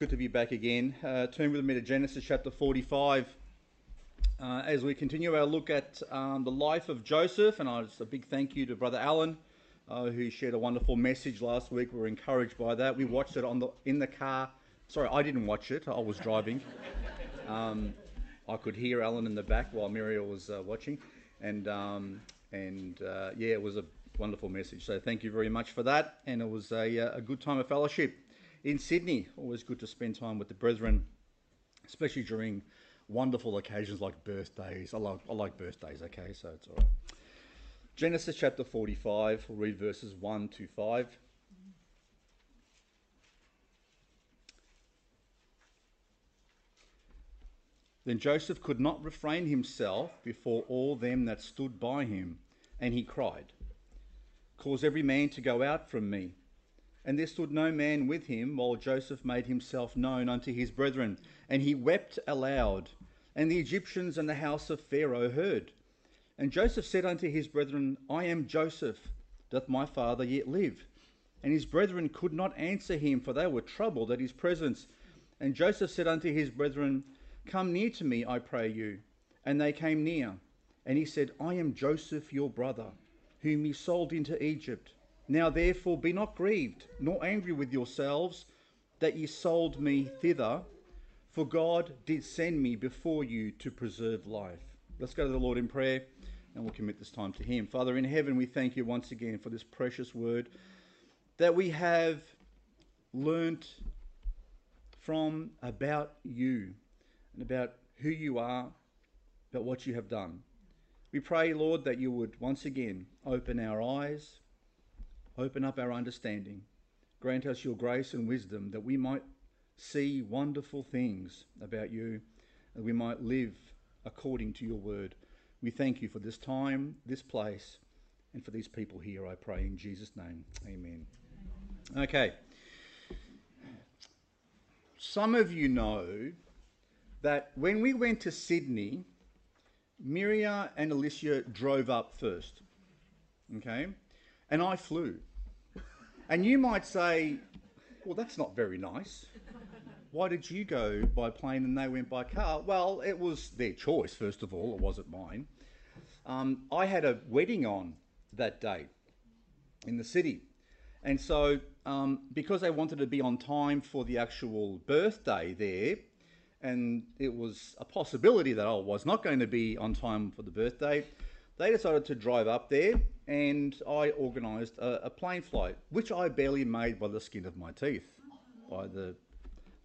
Good to be back again. Uh, turn with me to Genesis chapter 45 uh, as we continue our look at um, the life of Joseph. And I just a big thank you to Brother Alan, uh, who shared a wonderful message last week. We were encouraged by that. We watched it on the in the car. Sorry, I didn't watch it. I was driving. Um, I could hear Alan in the back while Muriel was uh, watching, and um, and uh, yeah, it was a wonderful message. So thank you very much for that. And it was a, a good time of fellowship in Sydney. Always good to spend time with the brethren, especially during wonderful occasions like birthdays. I like, I like birthdays, okay, so it's all right. Genesis chapter 45, we'll read verses 1 to 5. Then Joseph could not refrain himself before all them that stood by him, and he cried, Cause every man to go out from me and there stood no man with him, while Joseph made himself known unto his brethren. And he wept aloud. And the Egyptians and the house of Pharaoh heard. And Joseph said unto his brethren, I am Joseph. Doth my father yet live? And his brethren could not answer him, for they were troubled at his presence. And Joseph said unto his brethren, Come near to me, I pray you. And they came near. And he said, I am Joseph your brother, whom ye sold into Egypt. Now therefore be not grieved, nor angry with yourselves, that ye sold me thither, for God did send me before you to preserve life. Let's go to the Lord in prayer and we'll commit this time to Him. Father in heaven, we thank you once again for this precious word that we have learnt from about you and about who you are, about what you have done. We pray, Lord, that you would once again open our eyes Open up our understanding. Grant us your grace and wisdom that we might see wonderful things about you and we might live according to your word. We thank you for this time, this place, and for these people here, I pray in Jesus' name. Amen. Okay. Some of you know that when we went to Sydney, Miriam and Alicia drove up first. Okay? And I flew. And you might say, well, that's not very nice. Why did you go by plane and they went by car? Well, it was their choice, first of all, it wasn't mine. Um, I had a wedding on that day in the city. And so, um, because they wanted to be on time for the actual birthday there, and it was a possibility that I was not going to be on time for the birthday, they decided to drive up there and I organised a, a, plane flight, which I barely made by the skin of my teeth. By the,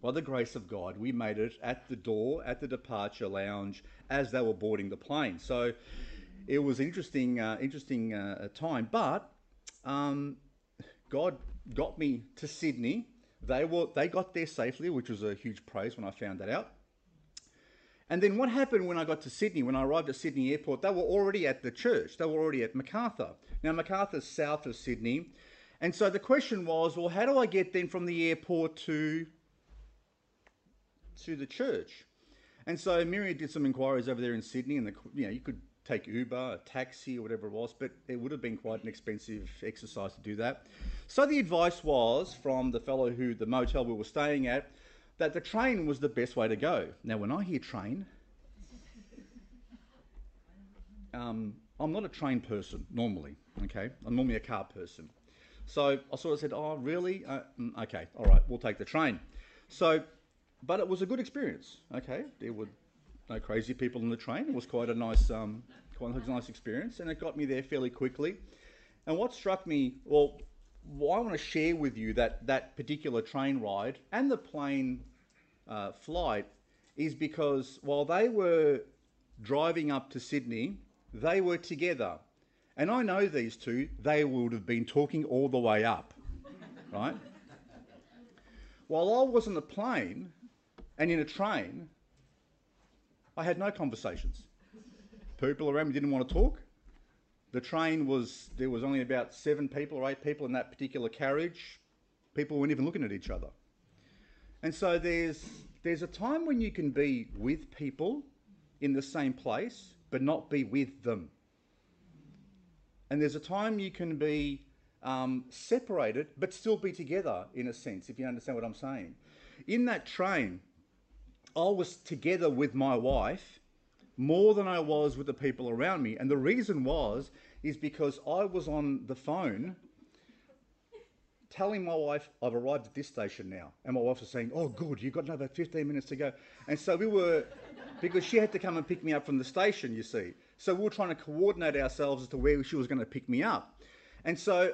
by the grace of God, we made it at the door, at the departure lounge, as they were boarding the plane. So it was interesting, uh, interesting uh, time. But um, God got me to Sydney. They were, they got there safely, which was a huge praise when I found that out. And then what happened when I got to Sydney, when I arrived at Sydney Airport, they were already at the church. They were already at Macarthur. Now, Macarthur's south of Sydney. And so the question was, well, how do I get then from the airport to, to the church? And so Miriam did some inquiries over there in Sydney, and the, you know, you could take Uber, a taxi, or whatever it was, but it would have been quite an expensive exercise to do that. So the advice was from the fellow who the motel we were staying at that the train was the best way to go. Now, when I hear train, um, I'm not a train person normally, okay? I'm normally a car person. So I sort of said, oh, really? Uh, mm, okay, all right, we'll take the train. So, but it was a good experience, okay? There were no crazy people on the train. It was quite a nice, um, quite a nice experience, and it got me there fairly quickly. And what struck me, well, well, I want to share with you that that particular train ride and the plane uh, flight is because while they were driving up to Sydney, they were together. And I know these two, they would have been talking all the way up, right? While I was on the plane and in a train, I had no conversations. People around me didn't want to talk. The train was, there was only about seven people or eight people in that particular carriage. People weren't even looking at each other. And so there's, there's a time when you can be with people in the same place, but not be with them. And there's a time you can be um, separated, but still be together in a sense, if you understand what I'm saying. in that train, I was together with my wife more than I was with the people around me. And the reason was, is because I was on the phone telling my wife, I've arrived at this station now. And my wife was saying, Oh, good, you've got another 15 minutes to go. And so we were, because she had to come and pick me up from the station, you see. So we were trying to coordinate ourselves as to where she was going to pick me up. And so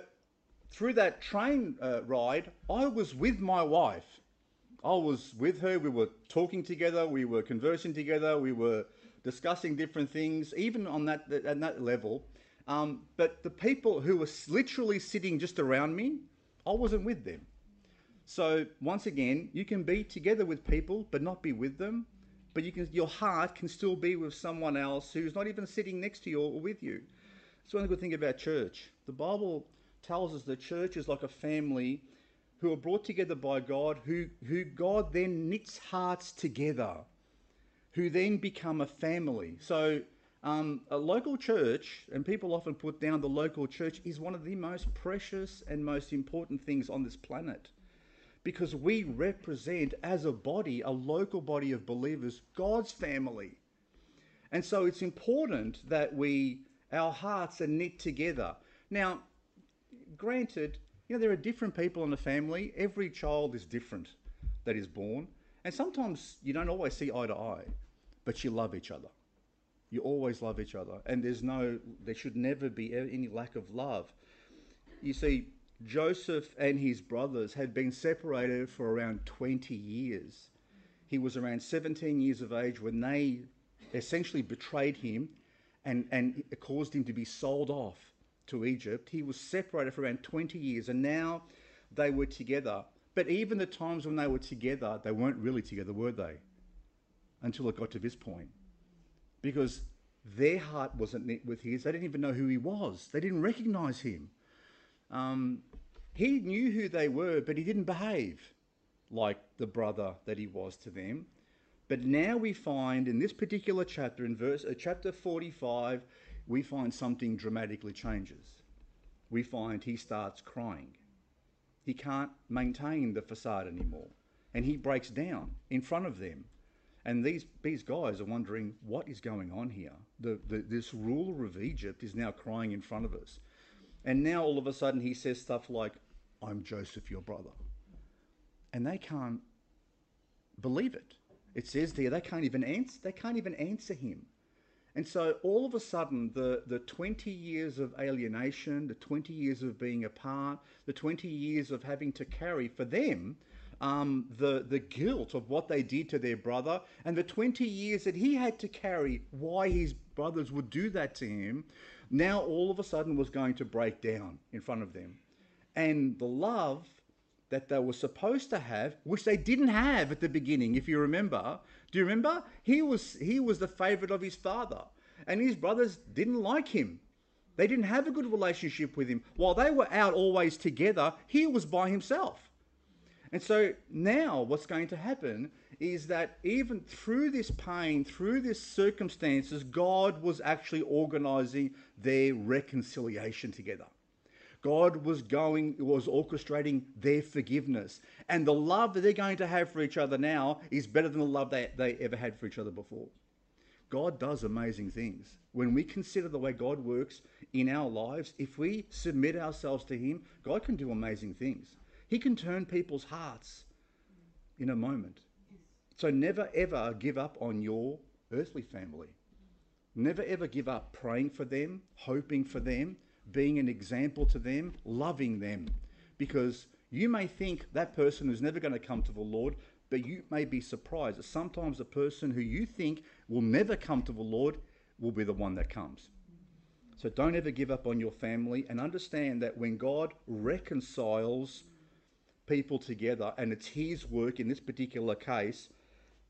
through that train uh, ride, I was with my wife. I was with her. We were talking together. We were conversing together. We were discussing different things, even on that at that level. Um, but the people who were literally sitting just around me, I wasn't with them. So once again, you can be together with people but not be with them. But you can, your heart can still be with someone else who's not even sitting next to you or with you. That's one good thing about church. The Bible tells us the church is like a family who are brought together by God, who, who God then knits hearts together, who then become a family. So um, a local church, and people often put down the local church, is one of the most precious and most important things on this planet. Because we represent, as a body, a local body of believers, God's family. And so it's important that we, our hearts are knit together. Now, granted, you know, there are different people in a family. Every child is different that is born. And sometimes you don't always see eye to eye, but you love each other. You always love each other, and there's no, there should never be any lack of love. You see, Joseph and his brothers had been separated for around 20 years. He was around 17 years of age when they essentially betrayed him and, and caused him to be sold off to Egypt. He was separated for around 20 years, and now they were together. But even the times when they were together, they weren't really together, were they? Until it got to this point because their heart wasn't knit with his. They didn't even know who he was, they didn't recognize him. Um, he knew who they were, but he didn't behave like the brother that he was to them. But now we find in this particular chapter, in verse uh, chapter 45, we find something dramatically changes. We find he starts crying. He can't maintain the facade anymore. And he breaks down in front of them. And these, these guys are wondering what is going on here. The, the, this ruler of Egypt is now crying in front of us. And now all of a sudden he says stuff like, I'm Joseph, your brother. And they can't believe it. It says there they can't even answer they can't even answer him. And so all of a sudden the, the 20 years of alienation, the 20 years of being apart, the 20 years of having to carry for them um, the, the guilt of what they did to their brother and the 20 years that he had to carry why his brothers would do that to him, now all of a sudden was going to break down in front of them. And the love that they were supposed to have, which they didn't have at the beginning, if you remember. Do you remember? He was, he was the favorite of his father, and his brothers didn't like him. They didn't have a good relationship with him. While they were out always together, he was by himself. And so now what's going to happen is that even through this pain, through these circumstances, God was actually organizing their reconciliation together. God was going, was orchestrating their forgiveness. And the love that they're going to have for each other now is better than the love they, they ever had for each other before. God does amazing things. When we consider the way God works in our lives, if we submit ourselves to Him, God can do amazing things. He can turn people's hearts in a moment. So never ever give up on your earthly family. Never ever give up praying for them, hoping for them, being an example to them, loving them. Because you may think that person is never going to come to the Lord, but you may be surprised that sometimes the person who you think will never come to the Lord will be the one that comes. So don't ever give up on your family and understand that when God reconciles people together, and it's His work in this particular case,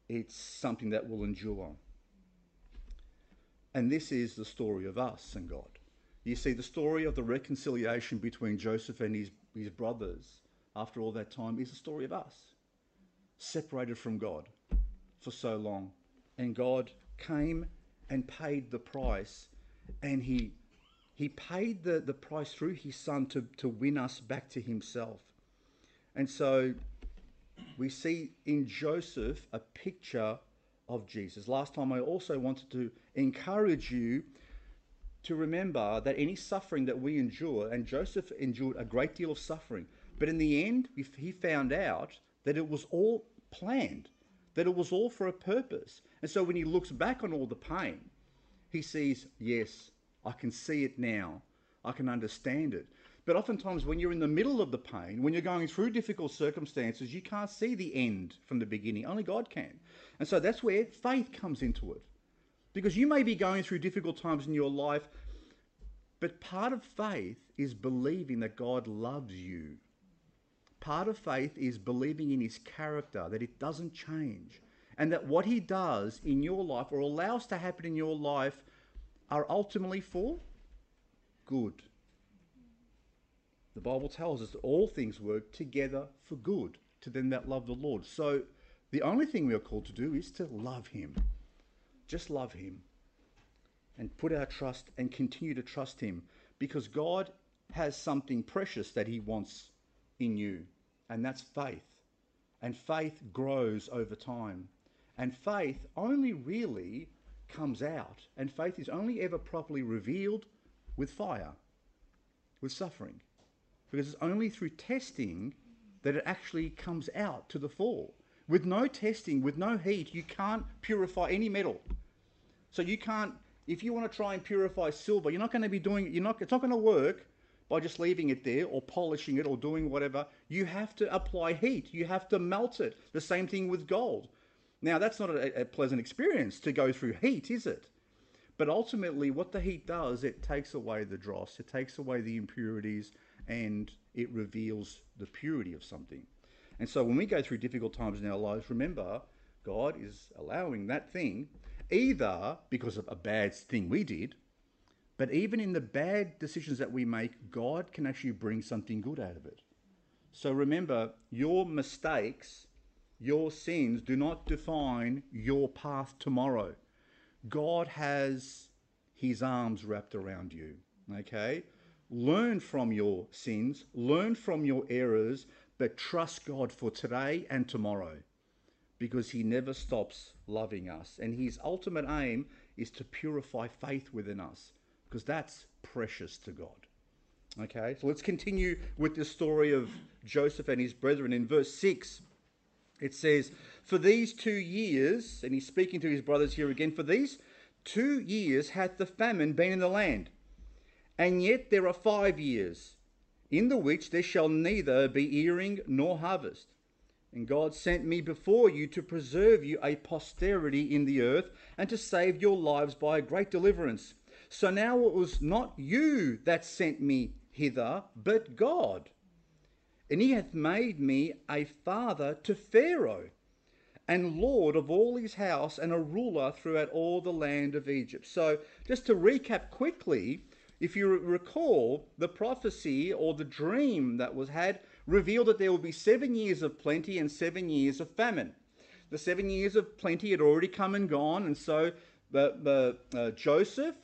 it's something that will endure. And this is the story of us and God. You see, the story of the reconciliation between Joseph and his, his brothers after all that time is the story of us, separated from God for so long. And God came and paid the price, and He, he paid the, the price through His Son to, to win us back to Himself. And so we see in Joseph a picture of Jesus. Last time I also wanted to encourage you to remember that any suffering that we endure, and Joseph endured a great deal of suffering, but in the end, he found out that it was all planned, that it was all for a purpose. And so when he looks back on all the pain, he sees, yes, I can see it now. I can understand it. But oftentimes, when you're in the middle of the pain, when you're going through difficult circumstances, you can't see the end from the beginning. Only God can. And so that's where faith comes into it. Because you may be going through difficult times in your life, but part of faith is believing that God loves you. Part of faith is believing in his character, that it doesn't change, and that what he does in your life or allows to happen in your life are ultimately for good. The Bible tells us that all things work together for good to them that love the Lord. So the only thing we are called to do is to love him. Just love Him and put our trust and continue to trust Him because God has something precious that He wants in you, and that's faith. And faith grows over time. And faith only really comes out, and faith is only ever properly revealed with fire, with suffering. Because it's only through testing that it actually comes out to the fore. With no testing, with no heat, you can't purify any metal. So you can't, if you want to try and purify silver, you're not going to be doing, you're not, it's not going to work by just leaving it there or polishing it or doing whatever. You have to apply heat. You have to melt it. The same thing with gold. Now, that's not a, a pleasant experience to go through heat, is it? But ultimately, what the heat does, it takes away the dross, it takes away the impurities, and it reveals the purity of something. And so when we go through difficult times in our lives, remember, God is allowing that thing either because of a bad thing we did, but even in the bad decisions that we make, God can actually bring something good out of it. So remember, your mistakes, your sins do not define your path tomorrow. God has his arms wrapped around you. Okay? Learn from your sins, learn from your errors, but trust God for today and tomorrow because he never stops loving us. And his ultimate aim is to purify faith within us because that's precious to God. Okay, so let's continue with the story of Joseph and his brethren. In verse 6, it says, For these two years, and he's speaking to his brothers here again, for these two years hath the famine been in the land, and yet there are five years, in the which there shall neither be earing nor harvest. And God sent me before you to preserve you a posterity in the earth and to save your lives by a great deliverance. So now it was not you that sent me hither, but God. And he hath made me a father to Pharaoh, and lord of all his house, and a ruler throughout all the land of Egypt. So, just to recap quickly, if you recall the prophecy or the dream that was had revealed that there will be seven years of plenty and seven years of famine. The seven years of plenty had already come and gone, and so the, the uh, Joseph,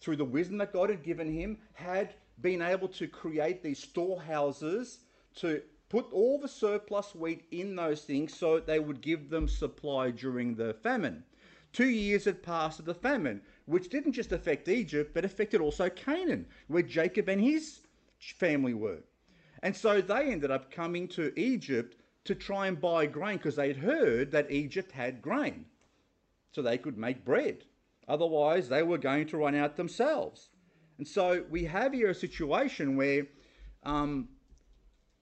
through the wisdom that God had given him, had been able to create these storehouses to put all the surplus wheat in those things so they would give them supply during the famine. Two years had passed of the famine, which didn't just affect Egypt, but affected also Canaan, where Jacob and his family were. And so they ended up coming to Egypt to try and buy grain because they'd heard that Egypt had grain. So they could make bread. Otherwise, they were going to run out themselves. And so we have here a situation where um,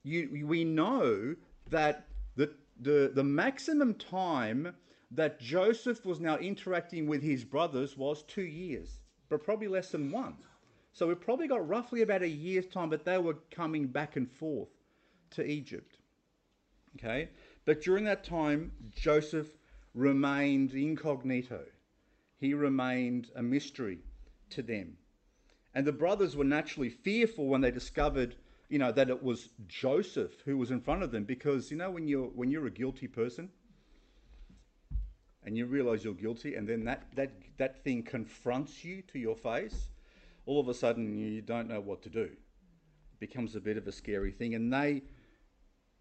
you, we know that the, the, the maximum time that Joseph was now interacting with his brothers was two years, but probably less than one. So we've probably got roughly about a year's time, but they were coming back and forth to Egypt. Okay? But during that time, Joseph remained incognito. He remained a mystery to them. And the brothers were naturally fearful when they discovered, you know, that it was Joseph who was in front of them because, you know, when you're when you're a guilty person and you realize you're guilty and then that that that thing confronts you to your face, all of a sudden you don't know what to do. It becomes a bit of a scary thing. And they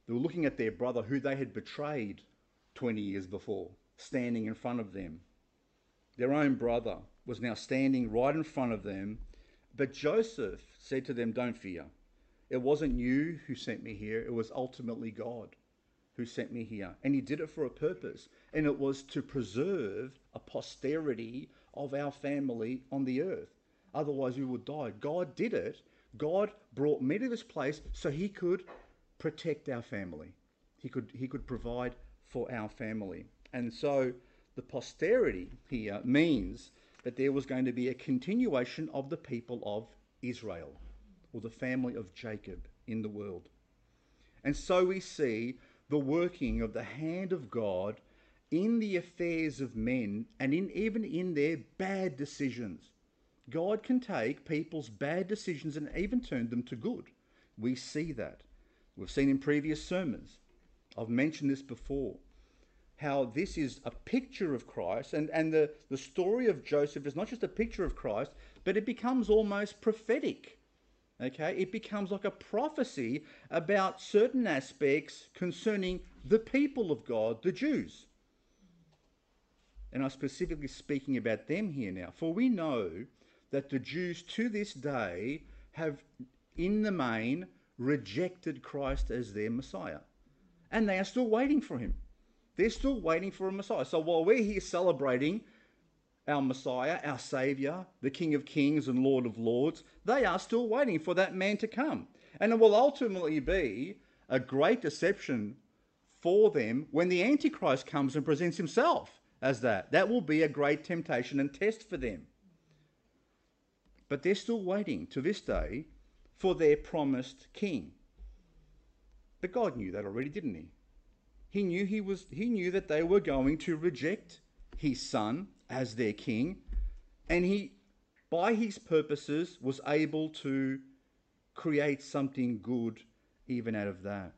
They were looking at their brother who they had betrayed 20 years before, standing in front of them. Their own brother was now standing right in front of them. But Joseph said to them, Don't fear. It wasn't you who sent me here, it was ultimately God who sent me here. And he did it for a purpose, and it was to preserve a posterity of our family on the earth. Otherwise, we would die. God did it. God brought me to this place so he could protect our family. He could, he could provide for our family. And so the posterity here means that there was going to be a continuation of the people of Israel or the family of Jacob in the world. And so we see the working of the hand of God in the affairs of men and in even in their bad decisions. God can take people's bad decisions and even turn them to good. We see that. We've seen in previous sermons. I've mentioned this before. How this is a picture of Christ, and, and the, the story of Joseph is not just a picture of Christ, but it becomes almost prophetic. Okay? It becomes like a prophecy about certain aspects concerning the people of God, the Jews. And I'm specifically speaking about them here now. For we know that the Jews to this day have, in the main, rejected Christ as their Messiah. And they are still waiting for him. They're still waiting for a Messiah. So while we're here celebrating our Messiah, our Saviour, the King of Kings and Lord of Lords, they are still waiting for that man to come. And it will ultimately be a great deception for them when the Antichrist comes and presents himself as that. That will be a great temptation and test for them. But they're still waiting to this day for their promised king. But God knew that already, didn't he? He knew he was he knew that they were going to reject his son as their king, and he by his purposes was able to create something good even out of that.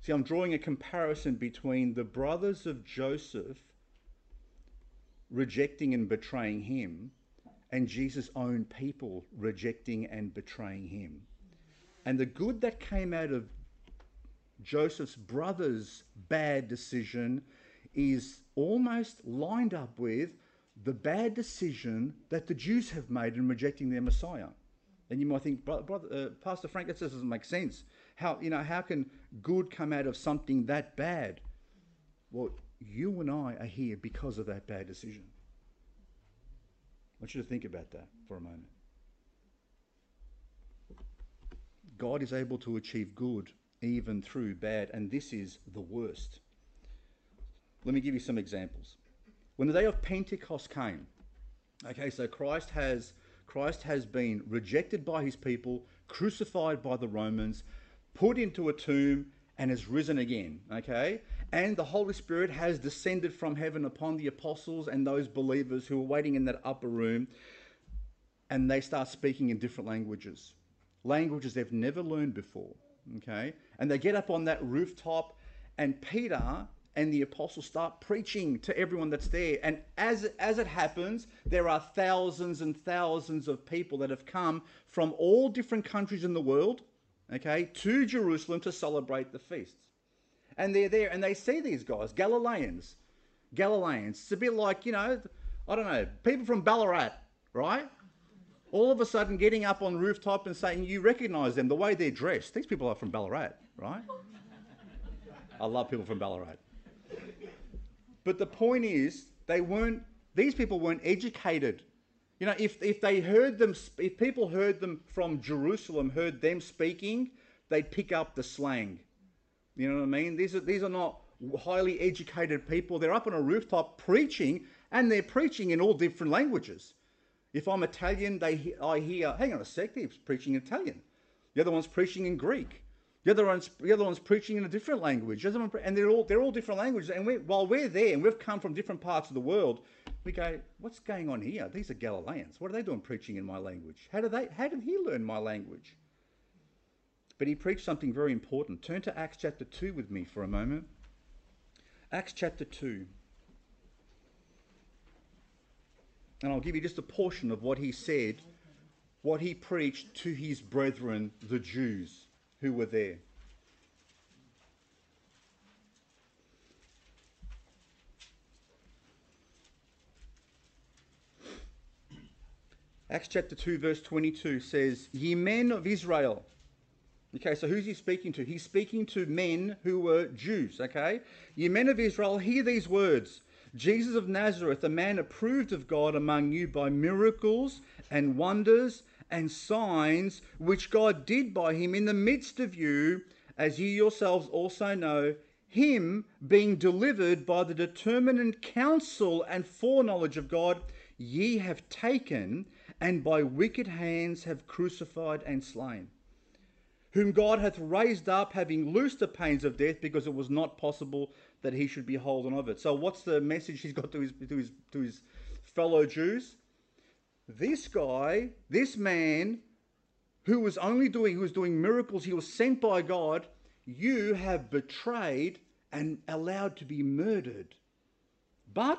See, I'm drawing a comparison between the brothers of Joseph rejecting and betraying him and Jesus' own people rejecting and betraying him. And the good that came out of Joseph's brother's bad decision is almost lined up with the bad decision that the Jews have made in rejecting their Messiah. And you might think, brother, uh, Pastor Frank, that doesn't make sense. How you know how can good come out of something that bad? Well, you and I are here because of that bad decision. I want you to think about that for a moment. God is able to achieve good even through bad, and this is the worst. Let me give you some examples. When the day of Pentecost came, okay, so Christ has Christ has been rejected by his people, crucified by the Romans, put into a tomb, and has risen again. Okay? And the Holy Spirit has descended from heaven upon the apostles and those believers who are waiting in that upper room, and they start speaking in different languages, languages they've never learned before. Okay? And they get up on that rooftop, and Peter and the apostles start preaching to everyone that's there. And as, as it happens, there are thousands and thousands of people that have come from all different countries in the world, okay, to Jerusalem to celebrate the feasts and they're there and they see these guys, Galileans. Galileans. It's a bit like, you know, I don't know, people from Ballarat, right? All of a sudden getting up on rooftop and saying, you recognize them, the way they're dressed. These people are from Ballarat, right? I love people from Ballarat. But the point is, they weren't, these people weren't educated. You know, if, if they heard them, if people heard them from Jerusalem, heard them speaking, they'd pick up the slang. You know what I mean? These are, these are not highly educated people. They're up on a rooftop preaching, and they're preaching in all different languages. If I'm Italian, they, I hear, hang on a sec, he's preaching in Italian. The other one's preaching in Greek. The other one's, the other one's preaching in a different language. And they're all, they're all different languages. And we, while we're there and we've come from different parts of the world, we go, what's going on here? These are Galileans. What are they doing preaching in my language? How, do they, how did he learn my language? But he preached something very important. Turn to Acts chapter 2 with me for a moment. Acts chapter 2. And I'll give you just a portion of what he said, what he preached to his brethren, the Jews, who were there. Acts chapter 2, verse 22 says, Ye men of Israel. Okay, so who's he speaking to? He's speaking to men who were Jews, okay? Ye men of Israel, hear these words Jesus of Nazareth, a man approved of God among you by miracles and wonders and signs which God did by him in the midst of you, as ye yourselves also know, him being delivered by the determinate counsel and foreknowledge of God, ye have taken, and by wicked hands have crucified and slain. Whom God hath raised up, having loosed the pains of death, because it was not possible that he should be holden of it. So, what's the message he's got to his, to his, to his fellow Jews? This guy, this man, who was only doing, who was doing miracles, he was sent by God, you have betrayed and allowed to be murdered. But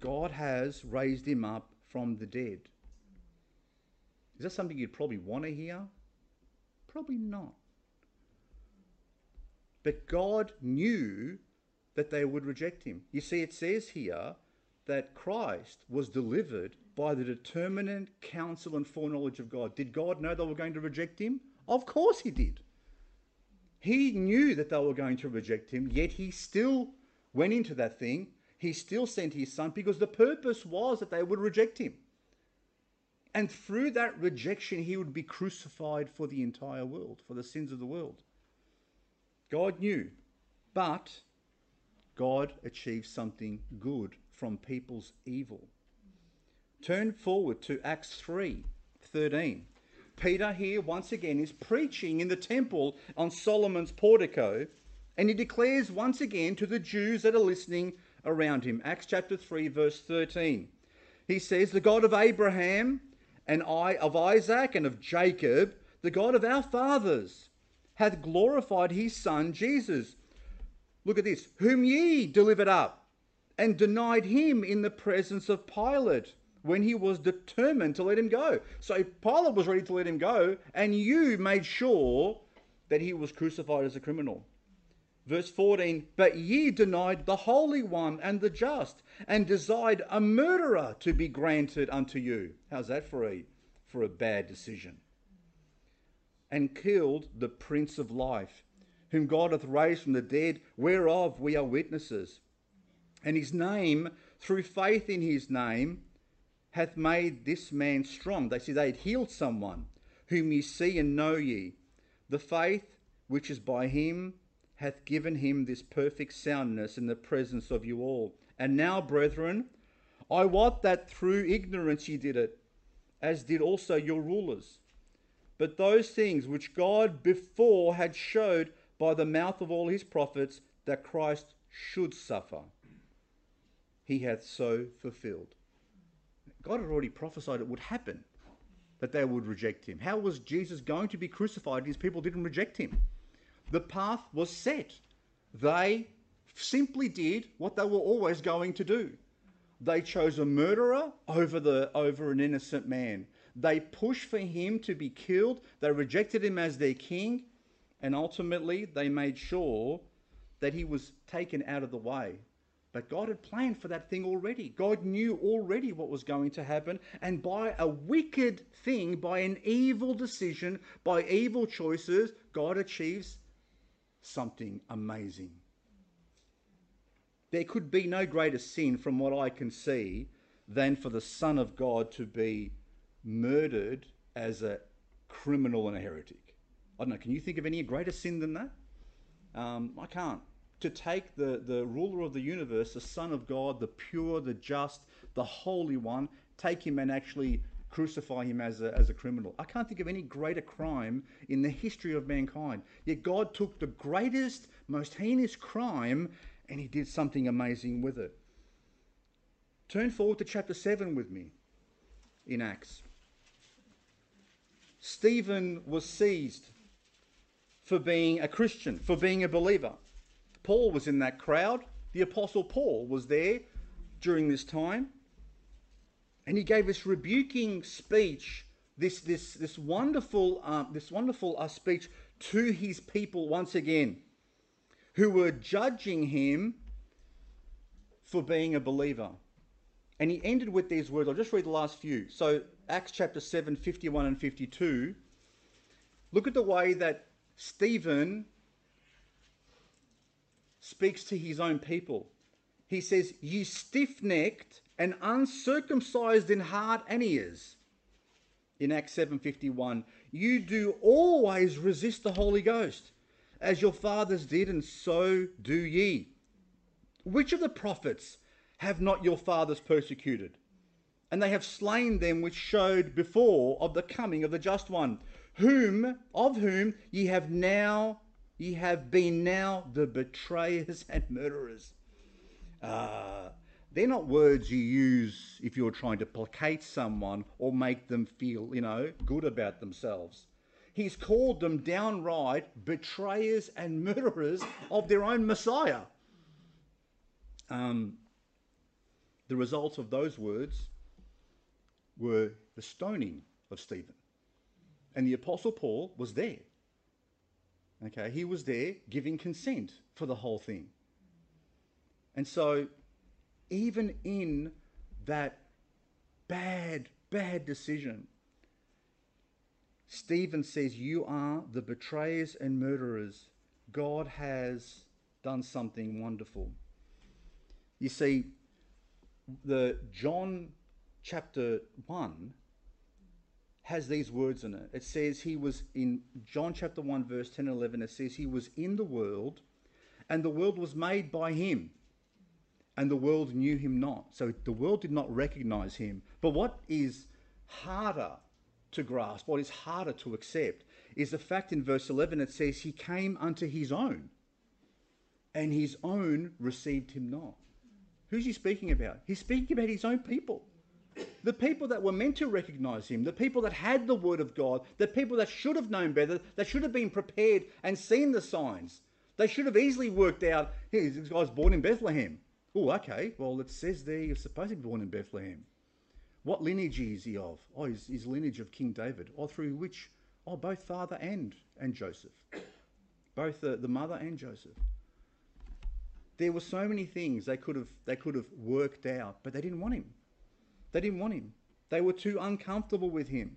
God has raised him up from the dead. Is that something you'd probably want to hear? Probably not. But God knew that they would reject him. You see, it says here that Christ was delivered by the determinate counsel and foreknowledge of God. Did God know they were going to reject him? Of course he did. He knew that they were going to reject him, yet he still went into that thing. He still sent his son because the purpose was that they would reject him. And through that rejection, he would be crucified for the entire world, for the sins of the world. God knew, but God achieved something good from people's evil. Turn forward to Acts 3 13. Peter here once again is preaching in the temple on Solomon's portico, and he declares once again to the Jews that are listening around him. Acts chapter 3, verse 13. He says, The God of Abraham and I of Isaac and of Jacob, the God of our fathers, hath glorified his son Jesus. Look at this, whom ye delivered up and denied him in the presence of Pilate when he was determined to let him go. So Pilate was ready to let him go, and you made sure that he was crucified as a criminal. Verse 14, but ye denied the Holy One and the just, and desired a murderer to be granted unto you. How's that for a, for a bad decision? And killed the Prince of Life, whom God hath raised from the dead, whereof we are witnesses. And his name, through faith in his name, hath made this man strong. They see they had healed someone, whom ye see and know ye. The faith which is by him hath given him this perfect soundness in the presence of you all. And now, brethren, I wot that through ignorance ye did it, as did also your rulers. But those things which God before had showed by the mouth of all his prophets that Christ should suffer, he hath so fulfilled. God had already prophesied it would happen, that they would reject him. How was Jesus going to be crucified and his people didn't reject him? The path was set. They simply did what they were always going to do. They chose a murderer over, the, over an innocent man. They pushed for him to be killed. They rejected him as their king. And ultimately, they made sure that he was taken out of the way but God had planned for that thing already. God knew already what was going to happen. And by a wicked thing, by an evil decision, by evil choices, God achieves something amazing. There could be no greater sin, from what I can see, than for the Son of God to be murdered as a criminal and a heretic. I don't know, can you think of any greater sin than that? Um, I can't to take the, the ruler of the universe, the Son of God, the pure, the just, the Holy One, take him and actually crucify him as a, as a criminal. I can't think of any greater crime in the history of mankind. Yet God took the greatest, most heinous crime and he did something amazing with it. Turn forward to chapter 7 with me in Acts. Stephen was seized for being a Christian, for being a believer. Paul was in that crowd. The Apostle Paul was there during this time. And he gave this rebuking speech, this, this, this wonderful, uh, this wonderful uh, speech to his people once again, who were judging him for being a believer. And he ended with these words. I'll just read the last few. So Acts chapter 7, 51 and 52, look at the way that Stephen speaks to his own people. He says, You stiff necked and uncircumcised in heart and ears. In Acts 7:51, you do always resist the Holy Ghost, as your fathers did, and so do ye. Which of the prophets have not your fathers persecuted? And they have slain them which showed before of the coming of the just one, whom of whom ye have now ye have been now the betrayers and murderers. Uh, they're not words you use if you're trying to placate someone or make them feel, you know, good about themselves. He's called them downright betrayers and murderers of their own Messiah. Um, the result of those words were the stoning of Stephen. And the Apostle Paul was there. Okay, he was there giving consent for the whole thing. And so, even in that bad, bad decision, Stephen says, You are the betrayers and murderers. God has done something wonderful. You see, the John chapter 1 has these words in it. It says he was in John chapter 1, verse 10 and 11, it says he was in the world, and the world was made by him, and the world knew him not. So the world did not recognize him. But what is harder to grasp, what is harder to accept, is the fact in verse 11 it says he came unto his own, and his own received him not. Who's he speaking about? He's speaking about his own people. The people that were meant to recognize him, the people that had the word of God, the people that should have known better, that should have been prepared and seen the signs. They should have easily worked out, hey, this guy's born in Bethlehem. Oh, okay. Well, it says there you're supposed to be born in Bethlehem. What lineage is he of? Oh, he's, he's lineage of King David. Or oh, through which? Oh, both father and, and Joseph. Both the, the mother and Joseph. There were so many things they could have they could have worked out, but they didn't want him. They didn't want him. They were too uncomfortable with him.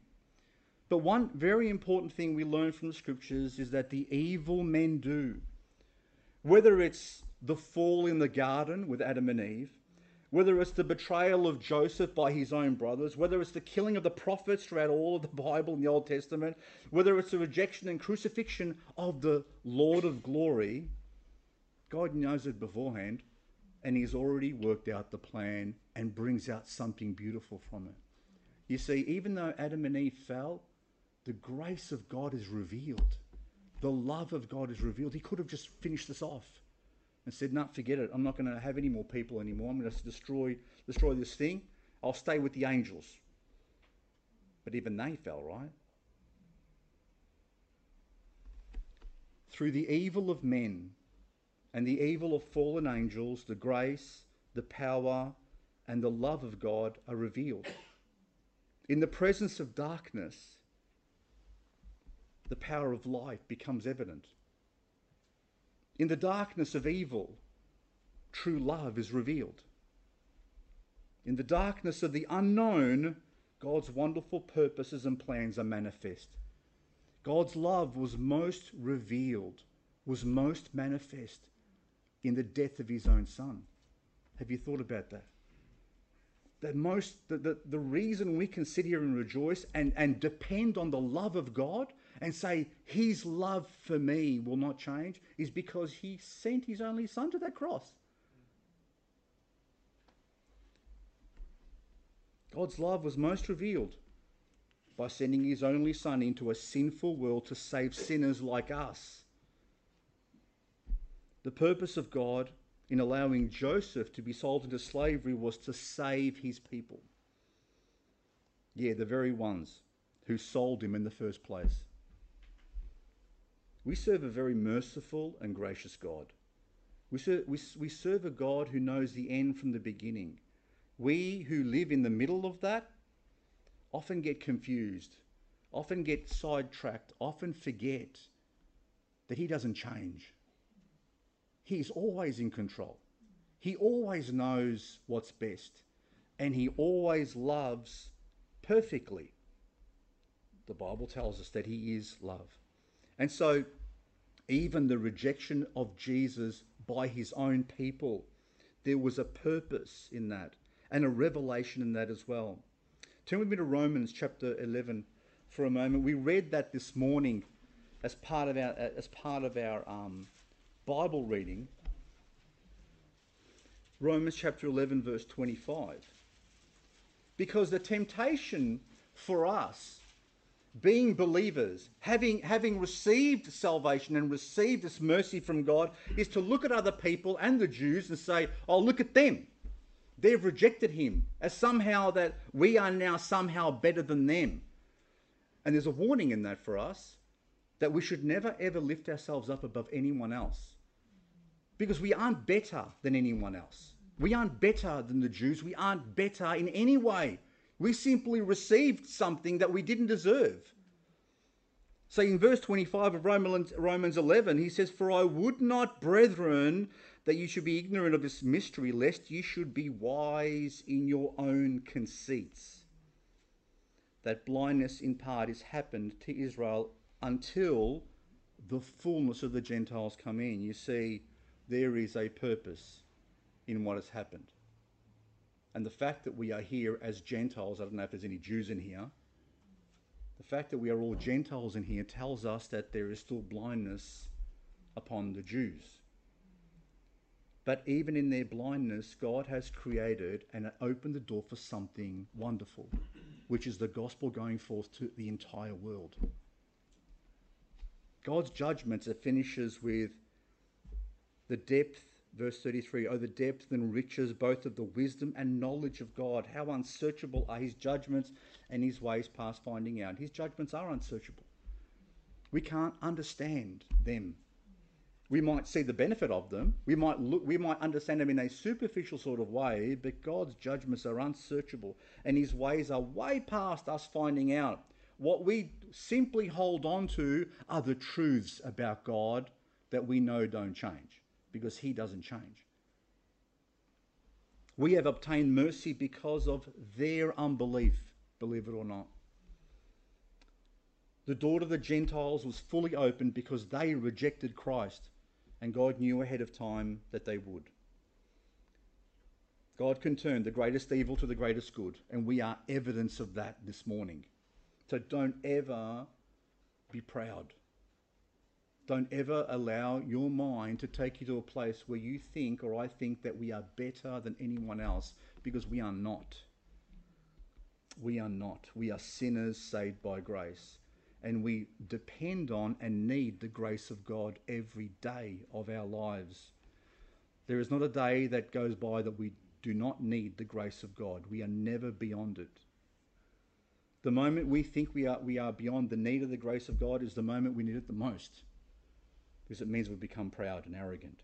But one very important thing we learn from the scriptures is that the evil men do, whether it's the fall in the garden with Adam and Eve, whether it's the betrayal of Joseph by his own brothers, whether it's the killing of the prophets throughout all of the Bible in the Old Testament, whether it's the rejection and crucifixion of the Lord of glory, God knows it beforehand and he's already worked out the plan and brings out something beautiful from it. You see, even though Adam and Eve fell, the grace of God is revealed. The love of God is revealed. He could have just finished this off and said, "No, forget it. I'm not going to have any more people anymore. I'm going to destroy destroy this thing. I'll stay with the angels." But even they fell, right? Through the evil of men, and the evil of fallen angels, the grace, the power, and the love of God are revealed. In the presence of darkness, the power of light becomes evident. In the darkness of evil, true love is revealed. In the darkness of the unknown, God's wonderful purposes and plans are manifest. God's love was most revealed, was most manifest in the death of his own son. Have you thought about that? That most, the, the, the reason we can sit here and rejoice and, and depend on the love of God and say his love for me will not change is because he sent his only son to that cross. God's love was most revealed by sending his only son into a sinful world to save sinners like us. The purpose of God in allowing Joseph to be sold into slavery was to save his people. Yeah, the very ones who sold him in the first place. We serve a very merciful and gracious God. We serve, we, we serve a God who knows the end from the beginning. We who live in the middle of that often get confused, often get sidetracked, often forget that He doesn't change. He's always in control. He always knows what's best. And he always loves perfectly. The Bible tells us that he is love. And so, even the rejection of Jesus by his own people, there was a purpose in that and a revelation in that as well. Turn with me to Romans chapter 11 for a moment. We read that this morning as part of our, as part of our um, Bible reading. Romans chapter 11, verse 25. Because the temptation for us, being believers, having, having received salvation and received this mercy from God, is to look at other people and the Jews and say, oh, look at them. They've rejected him as somehow that we are now somehow better than them. And there's a warning in that for us that we should never ever lift ourselves up above anyone else. Because we aren't better than anyone else. We aren't better than the Jews. We aren't better in any way. We simply received something that we didn't deserve. So in verse 25 of Romans, Romans 11, he says, For I would not, brethren, that you should be ignorant of this mystery, lest you should be wise in your own conceits. That blindness in part is happened to Israel until the fullness of the Gentiles come in. You see, there is a purpose in what has happened. And the fact that we are here as Gentiles, I don't know if there's any Jews in here, the fact that we are all Gentiles in here tells us that there is still blindness upon the Jews. But even in their blindness, God has created and opened the door for something wonderful, which is the gospel going forth to the entire world. God's judgments, it finishes with the depth Verse 33 Oh, the depth and riches both of the wisdom and knowledge of God. How unsearchable are his judgments and his ways past finding out. His judgments are unsearchable. We can't understand them. We might see the benefit of them. We might look, we might understand them in a superficial sort of way, but God's judgments are unsearchable and his ways are way past us finding out. What we simply hold on to are the truths about God that we know don't change because he doesn't change. We have obtained mercy because of their unbelief, believe it or not. The door to the Gentiles was fully opened because they rejected Christ, and God knew ahead of time that they would. God can turn the greatest evil to the greatest good, and we are evidence of that this morning. So don't ever be proud. Don't ever allow your mind to take you to a place where you think or I think that we are better than anyone else because we are not. We are not. We are sinners saved by grace. And we depend on and need the grace of God every day of our lives. There is not a day that goes by that we do not need the grace of God. We are never beyond it. The moment we think we are, we are beyond the need of the grace of God is the moment we need it the most because it means we become proud and arrogant.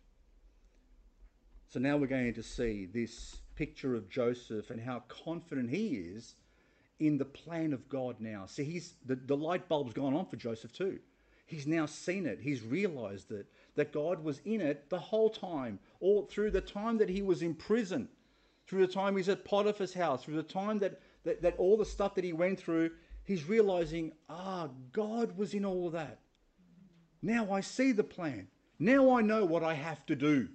So now we're going to see this picture of Joseph and how confident he is in the plan of God now. See, he's the, the light bulb's gone on for Joseph too. He's now seen it. He's realized it, that God was in it the whole time, all through the time that he was in prison, through the time he's at Potiphar's house, through the time that, that, that all the stuff that he went through, he's realizing, ah, God was in all of that. Now I see the plan. Now I know what I have to do.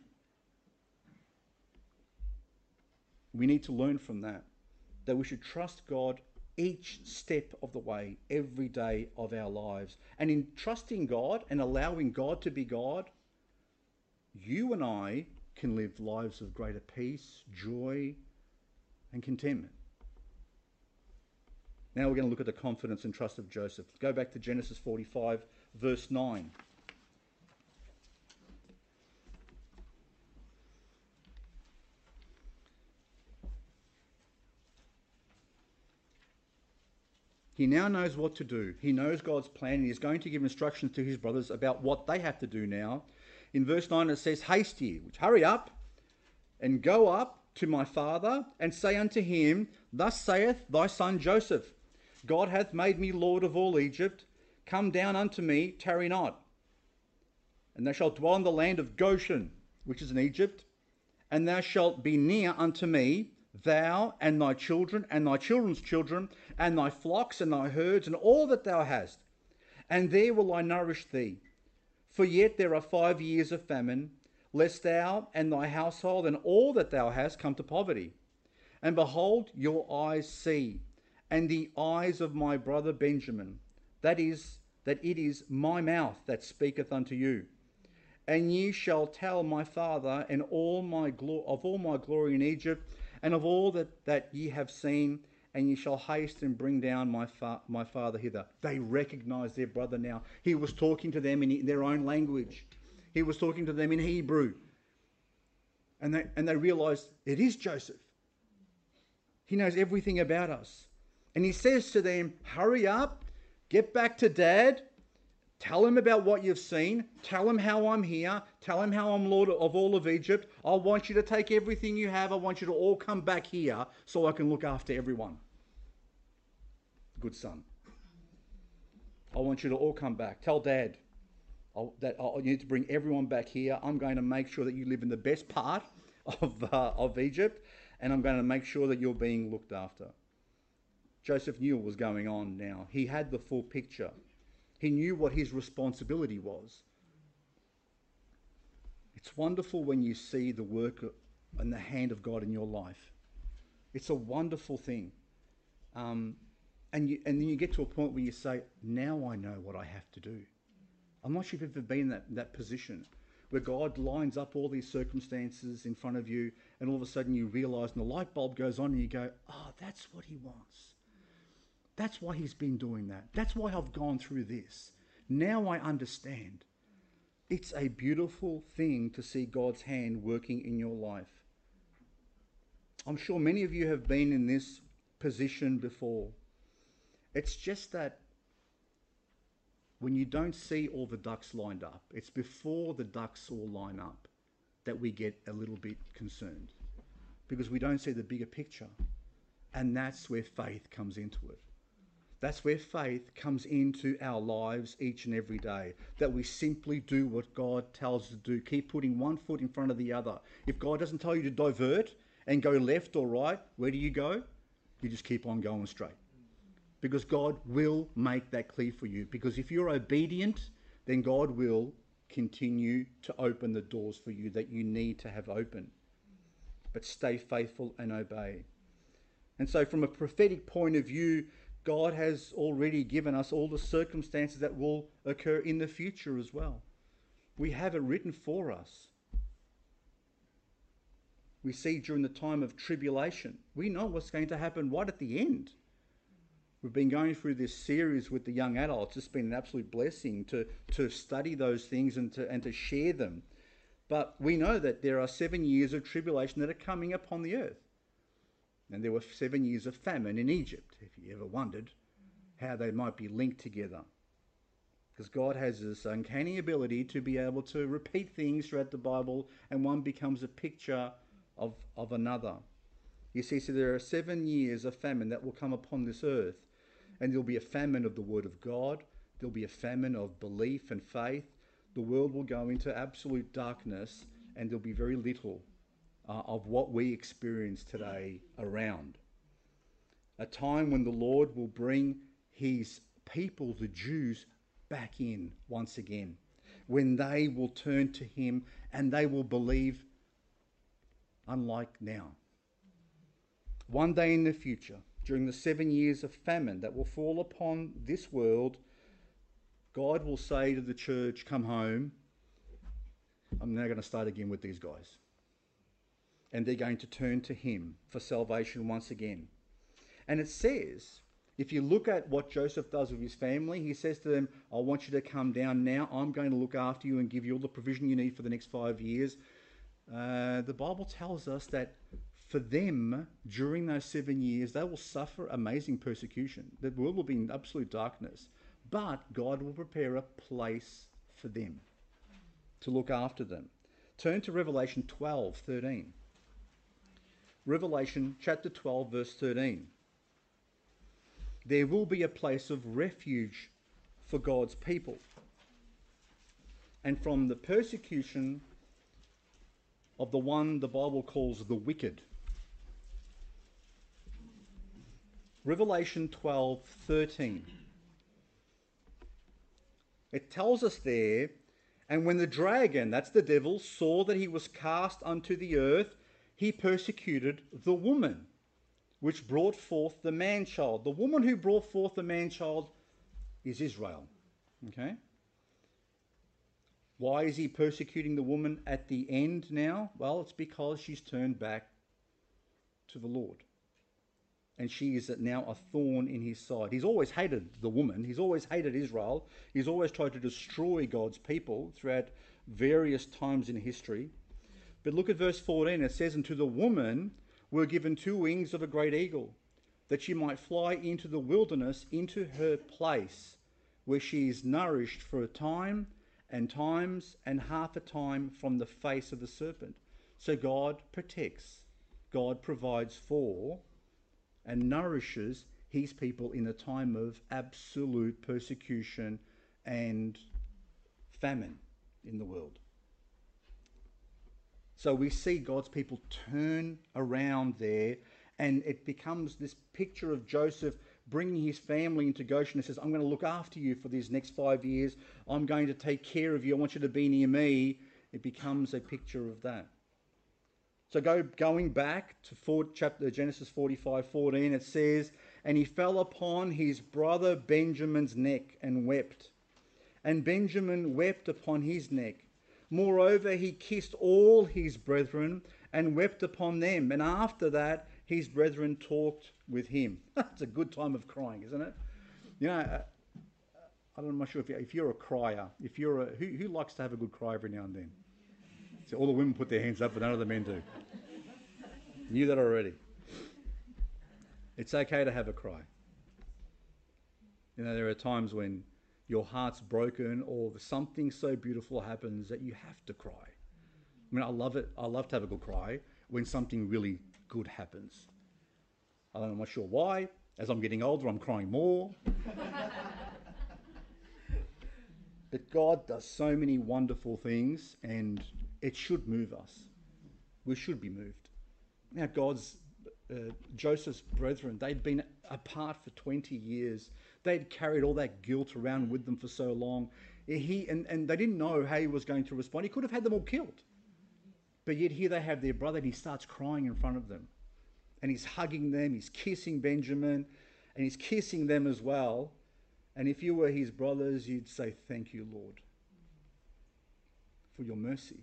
We need to learn from that. That we should trust God each step of the way, every day of our lives. And in trusting God and allowing God to be God, you and I can live lives of greater peace, joy, and contentment. Now we're going to look at the confidence and trust of Joseph. Go back to Genesis 45 verse 9. He now knows what to do. He knows God's plan and he's going to give instructions to his brothers about what they have to do now. In verse 9 it says, Haste ye, which hurry up and go up to my father and say unto him, Thus saith thy son Joseph, God hath made me Lord of all Egypt Come down unto me, tarry not. And thou shalt dwell in the land of Goshen, which is in Egypt, and thou shalt be near unto me. Thou and thy children and thy children's children, and thy flocks and thy herds, and all that thou hast. And there will I nourish thee. For yet there are five years of famine, lest thou and thy household and all that thou hast come to poverty. And behold, your eyes see, and the eyes of my brother Benjamin, that is, that it is my mouth that speaketh unto you. And ye shall tell my father and all my glo- of all my glory in Egypt, and of all that, that ye have seen, and ye shall haste and bring down my, fa- my father hither. They recognize their brother now. He was talking to them in their own language, he was talking to them in Hebrew. And they, and they realized it is Joseph. He knows everything about us. And he says to them, Hurry up, get back to dad, Tell him about what you've seen. Tell him how I'm here. Tell him how I'm Lord of all of Egypt. I want you to take everything you have. I want you to all come back here so I can look after everyone. Good son. I want you to all come back. Tell dad I'll, that I need to bring everyone back here. I'm going to make sure that you live in the best part of, uh, of Egypt and I'm going to make sure that you're being looked after. Joseph knew what was going on now. He had the full picture. He knew what his responsibility was. It's wonderful when you see the work and the hand of God in your life. It's a wonderful thing. Um, and, you, and then you get to a point where you say, Now I know what I have to do. I'm not sure if you've ever been in that, that position where God lines up all these circumstances in front of you, and all of a sudden you realize, and the light bulb goes on, and you go, Oh, that's what He wants. That's why he's been doing that. That's why I've gone through this. Now I understand. It's a beautiful thing to see God's hand working in your life. I'm sure many of you have been in this position before. It's just that when you don't see all the ducks lined up, it's before the ducks all line up that we get a little bit concerned because we don't see the bigger picture. And that's where faith comes into it. That's where faith comes into our lives each and every day. That we simply do what God tells us to do. Keep putting one foot in front of the other. If God doesn't tell you to divert and go left or right, where do you go? You just keep on going straight. Because God will make that clear for you. Because if you're obedient, then God will continue to open the doors for you that you need to have open. But stay faithful and obey. And so, from a prophetic point of view, God has already given us all the circumstances that will occur in the future as well. We have it written for us. We see during the time of tribulation, we know what's going to happen right at the end. We've been going through this series with the young adults. It's been an absolute blessing to, to study those things and to, and to share them. But we know that there are seven years of tribulation that are coming upon the earth. And there were seven years of famine in Egypt, if you ever wondered how they might be linked together. Because God has this uncanny ability to be able to repeat things throughout the Bible, and one becomes a picture of, of another. You see, so there are seven years of famine that will come upon this earth, and there'll be a famine of the Word of God, there'll be a famine of belief and faith. The world will go into absolute darkness, and there'll be very little uh, of what we experience today around. A time when the Lord will bring his people, the Jews, back in once again. When they will turn to him and they will believe, unlike now. One day in the future, during the seven years of famine that will fall upon this world, God will say to the church, Come home. I'm now going to start again with these guys and they're going to turn to him for salvation once again. And it says, if you look at what Joseph does with his family, he says to them, I want you to come down now. I'm going to look after you and give you all the provision you need for the next five years. Uh, the Bible tells us that for them, during those seven years, they will suffer amazing persecution. The world will be in absolute darkness. But God will prepare a place for them to look after them. Turn to Revelation 12 13. Revelation chapter 12, verse 13. There will be a place of refuge for God's people. And from the persecution of the one the Bible calls the wicked. Revelation 12 13. It tells us there, and when the dragon, that's the devil, saw that he was cast unto the earth, he persecuted the woman which brought forth the man child. The woman who brought forth the man child is Israel. Okay? Why is he persecuting the woman at the end now? Well, it's because she's turned back to the Lord. And she is now a thorn in his side. He's always hated the woman. He's always hated Israel. He's always tried to destroy God's people throughout various times in history. But look at verse 14. It says, And to the woman were given two wings of a great eagle, that she might fly into the wilderness, into her place, where she is nourished for a time and times and half a time from the face of the serpent. So God protects, God provides for, and nourishes his people in a time of absolute persecution and famine in the world. So we see God's people turn around there, and it becomes this picture of Joseph bringing his family into Goshen and says, I'm going to look after you for these next five years. I'm going to take care of you. I want you to be near me. It becomes a picture of that. So go going back to four, chapter Genesis 45, 14, it says, And he fell upon his brother Benjamin's neck and wept. And Benjamin wept upon his neck. Moreover, he kissed all his brethren and wept upon them. And after that, his brethren talked with him. it's a good time of crying, isn't it? You know, uh, I'm not sure if you're, if you're a crier, if you're a, who, who likes to have a good cry every now and then? So all the women put their hands up, but none of the men do. Knew that already. It's okay to have a cry. You know, there are times when your heart's broken or something so beautiful happens that you have to cry. I mean, I love it. I love to have a good cry when something really good happens. I'm not sure why. As I'm getting older, I'm crying more. but God does so many wonderful things, and it should move us. We should be moved. Now, God's uh, Joseph's brethren, they'd been apart for 20 years. They'd carried all that guilt around with them for so long. He, and, and they didn't know how he was going to respond. He could have had them all killed. But yet here they have their brother and he starts crying in front of them. And he's hugging them, he's kissing Benjamin, and he's kissing them as well. And if you were his brothers, you'd say, Thank you, Lord, for your mercy.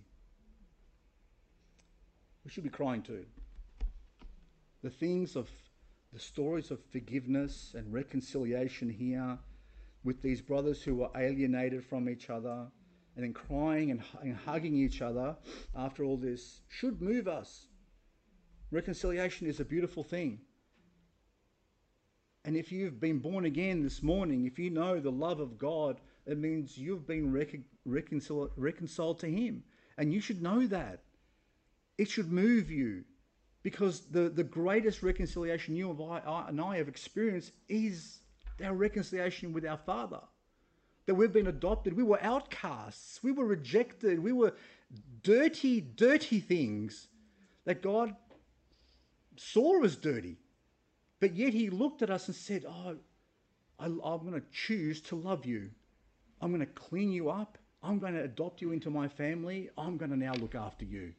We should be crying too. The things of the stories of forgiveness and reconciliation here with these brothers who were alienated from each other and then crying and, and hugging each other after all this should move us. Reconciliation is a beautiful thing. And if you've been born again this morning, if you know the love of God, it means you've been recon- reconciled, reconciled to Him. And you should know that. It should move you because the, the greatest reconciliation you and I, have experienced is our reconciliation with our Father that we've been adopted. We were outcasts. We were rejected. We were dirty, dirty things that God saw as dirty. But yet He looked at us and said, Oh, I, am going to choose to love you. I'm going to clean you up. I'm going to adopt you into my family. I'm going to now look after you.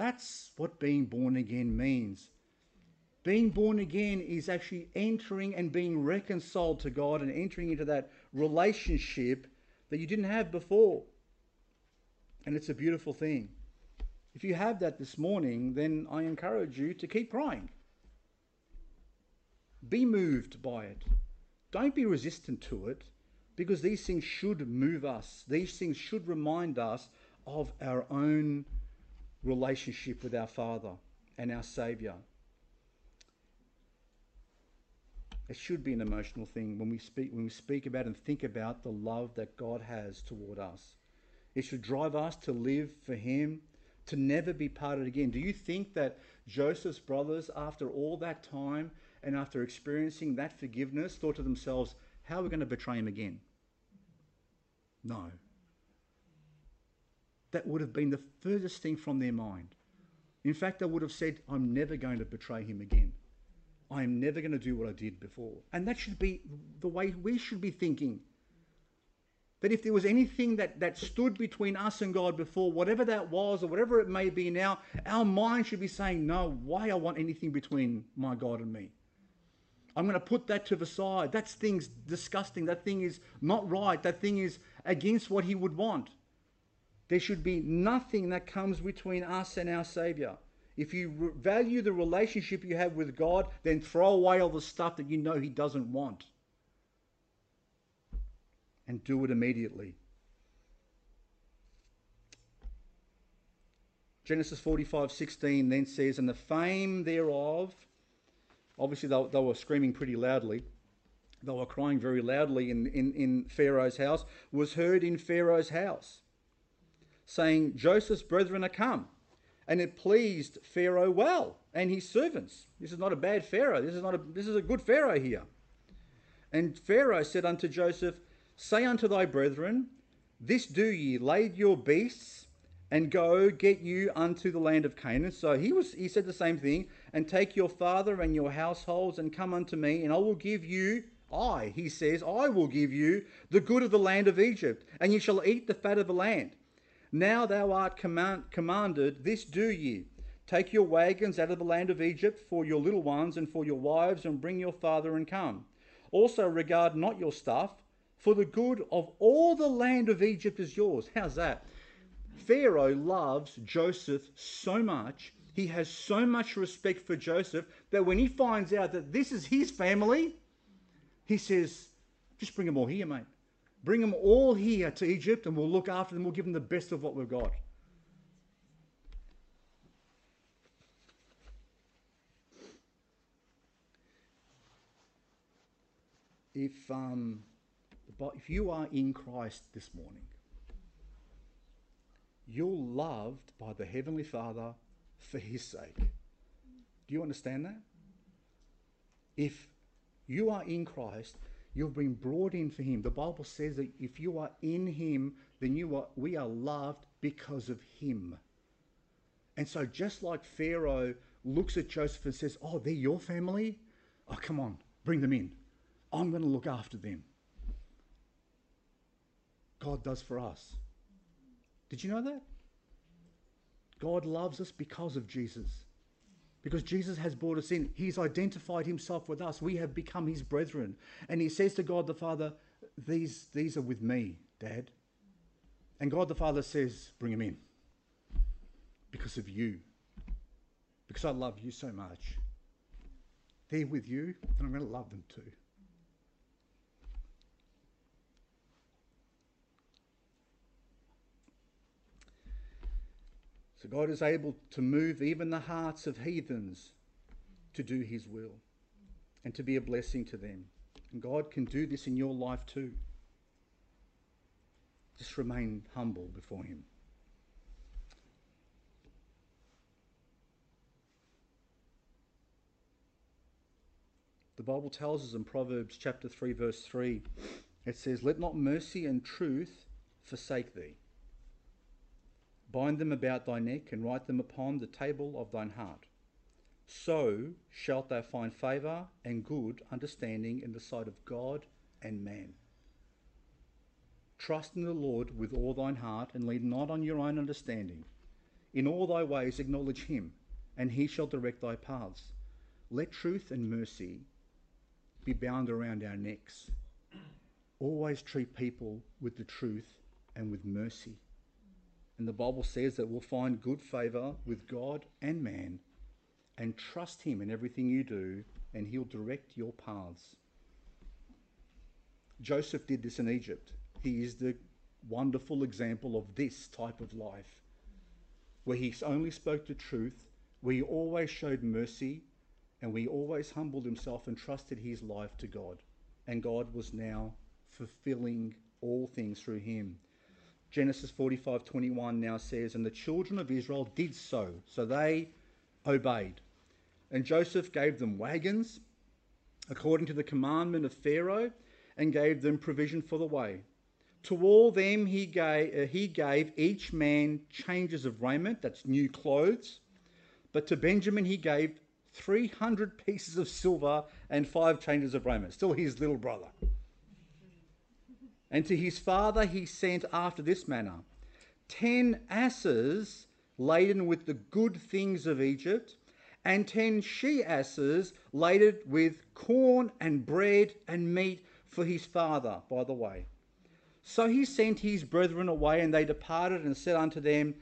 That's what being born again means. Being born again is actually entering and being reconciled to God and entering into that relationship that you didn't have before. And it's a beautiful thing. If you have that this morning, then I encourage you to keep crying. Be moved by it. Don't be resistant to it because these things should move us. These things should remind us of our own relationship with our Father and our Saviour. It should be an emotional thing when we speak when we speak about and think about the love that God has toward us. It should drive us to live for Him, to never be parted again. Do you think that Joseph's brothers, after all that time and after experiencing that forgiveness, thought to themselves, how are we going to betray him again? No. That would have been the furthest thing from their mind. In fact, they would have said, I'm never going to betray him again. I am never going to do what I did before. And that should be the way we should be thinking. That if there was anything that, that stood between us and God before, whatever that was or whatever it may be now, our mind should be saying, No, why I want anything between my God and me. I'm going to put that to the side. That thing's disgusting. That thing is not right. That thing is against what He would want. There should be nothing that comes between us and our Savior. If you re- value the relationship you have with God, then throw away all the stuff that you know He doesn't want. And do it immediately. Genesis 45 16 then says, And the fame thereof, obviously they, they were screaming pretty loudly, they were crying very loudly in, in, in Pharaoh's house, was heard in Pharaoh's house, saying, Joseph's brethren are come. And it pleased Pharaoh well and his servants. This is not a bad Pharaoh. This is not a this is a good Pharaoh here. And Pharaoh said unto Joseph, Say unto thy brethren, This do ye, lade your beasts, and go get you unto the land of Canaan. So he was he said the same thing, and take your father and your households, and come unto me, and I will give you I, he says, I will give you the good of the land of Egypt, and ye shall eat the fat of the land. Now thou art command, commanded, this do ye. Take your wagons out of the land of Egypt for your little ones and for your wives, and bring your father and come. Also regard not your stuff, for the good of all the land of Egypt is yours. How's that? Pharaoh loves Joseph so much, he has so much respect for Joseph, that when he finds out that this is his family, he says, just bring them all here, mate. Bring them all here to Egypt and we'll look after them. We'll give them the best of what we've got. If, um, if you are in Christ this morning, you're loved by the Heavenly Father for His sake. Do you understand that? If you are in Christ, You've been brought in for him. The Bible says that if you are in him, then you are we are loved because of him. And so just like Pharaoh looks at Joseph and says, Oh, they're your family? Oh, come on, bring them in. I'm going to look after them. God does for us. Did you know that? God loves us because of Jesus. Because Jesus has brought us in. He's identified himself with us. We have become his brethren. And he says to God the Father, These, these are with me, Dad. And God the Father says, Bring them in. Because of you. Because I love you so much. They're with you, and I'm going to love them too. So God is able to move even the hearts of heathens to do his will and to be a blessing to them. And God can do this in your life too. Just remain humble before him. The Bible tells us in Proverbs chapter 3 verse 3 it says let not mercy and truth forsake thee. Bind them about thy neck, and write them upon the table of thine heart. So shalt thou find favour and good understanding in the sight of God and man. Trust in the Lord with all thine heart, and lean not on your own understanding. In all thy ways acknowledge him, and he shall direct thy paths. Let truth and mercy be bound around our necks. Always treat people with the truth and with mercy. And the Bible says that we'll find good favor with God and man and trust Him in everything you do, and He'll direct your paths. Joseph did this in Egypt. He is the wonderful example of this type of life, where he only spoke the truth, where he always showed mercy, and where he always humbled himself and trusted his life to God. And God was now fulfilling all things through him. Genesis 45:21 now says, And the children of Israel did so. So they obeyed. And Joseph gave them wagons according to the commandment of Pharaoh and gave them provision for the way. To all them he gave, uh, he gave each man changes of raiment, that's new clothes. But to Benjamin he gave 300 pieces of silver and five changes of raiment. Still his little brother. And to his father he sent after this manner ten asses laden with the good things of Egypt, and ten she asses laden with corn and bread and meat for his father, by the way. So he sent his brethren away, and they departed and said unto them,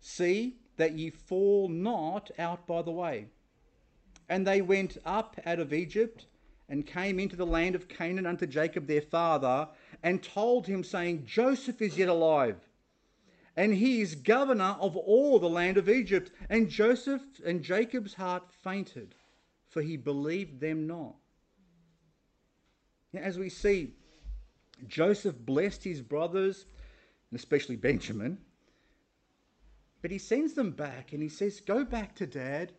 See that ye fall not out by the way. And they went up out of Egypt and came into the land of Canaan unto Jacob their father, and told him, saying, Joseph is yet alive, and he is governor of all the land of Egypt. And Joseph and Jacob's heart fainted, for he believed them not. As we see, Joseph blessed his brothers, and especially Benjamin, but he sends them back and he says, Go back to dad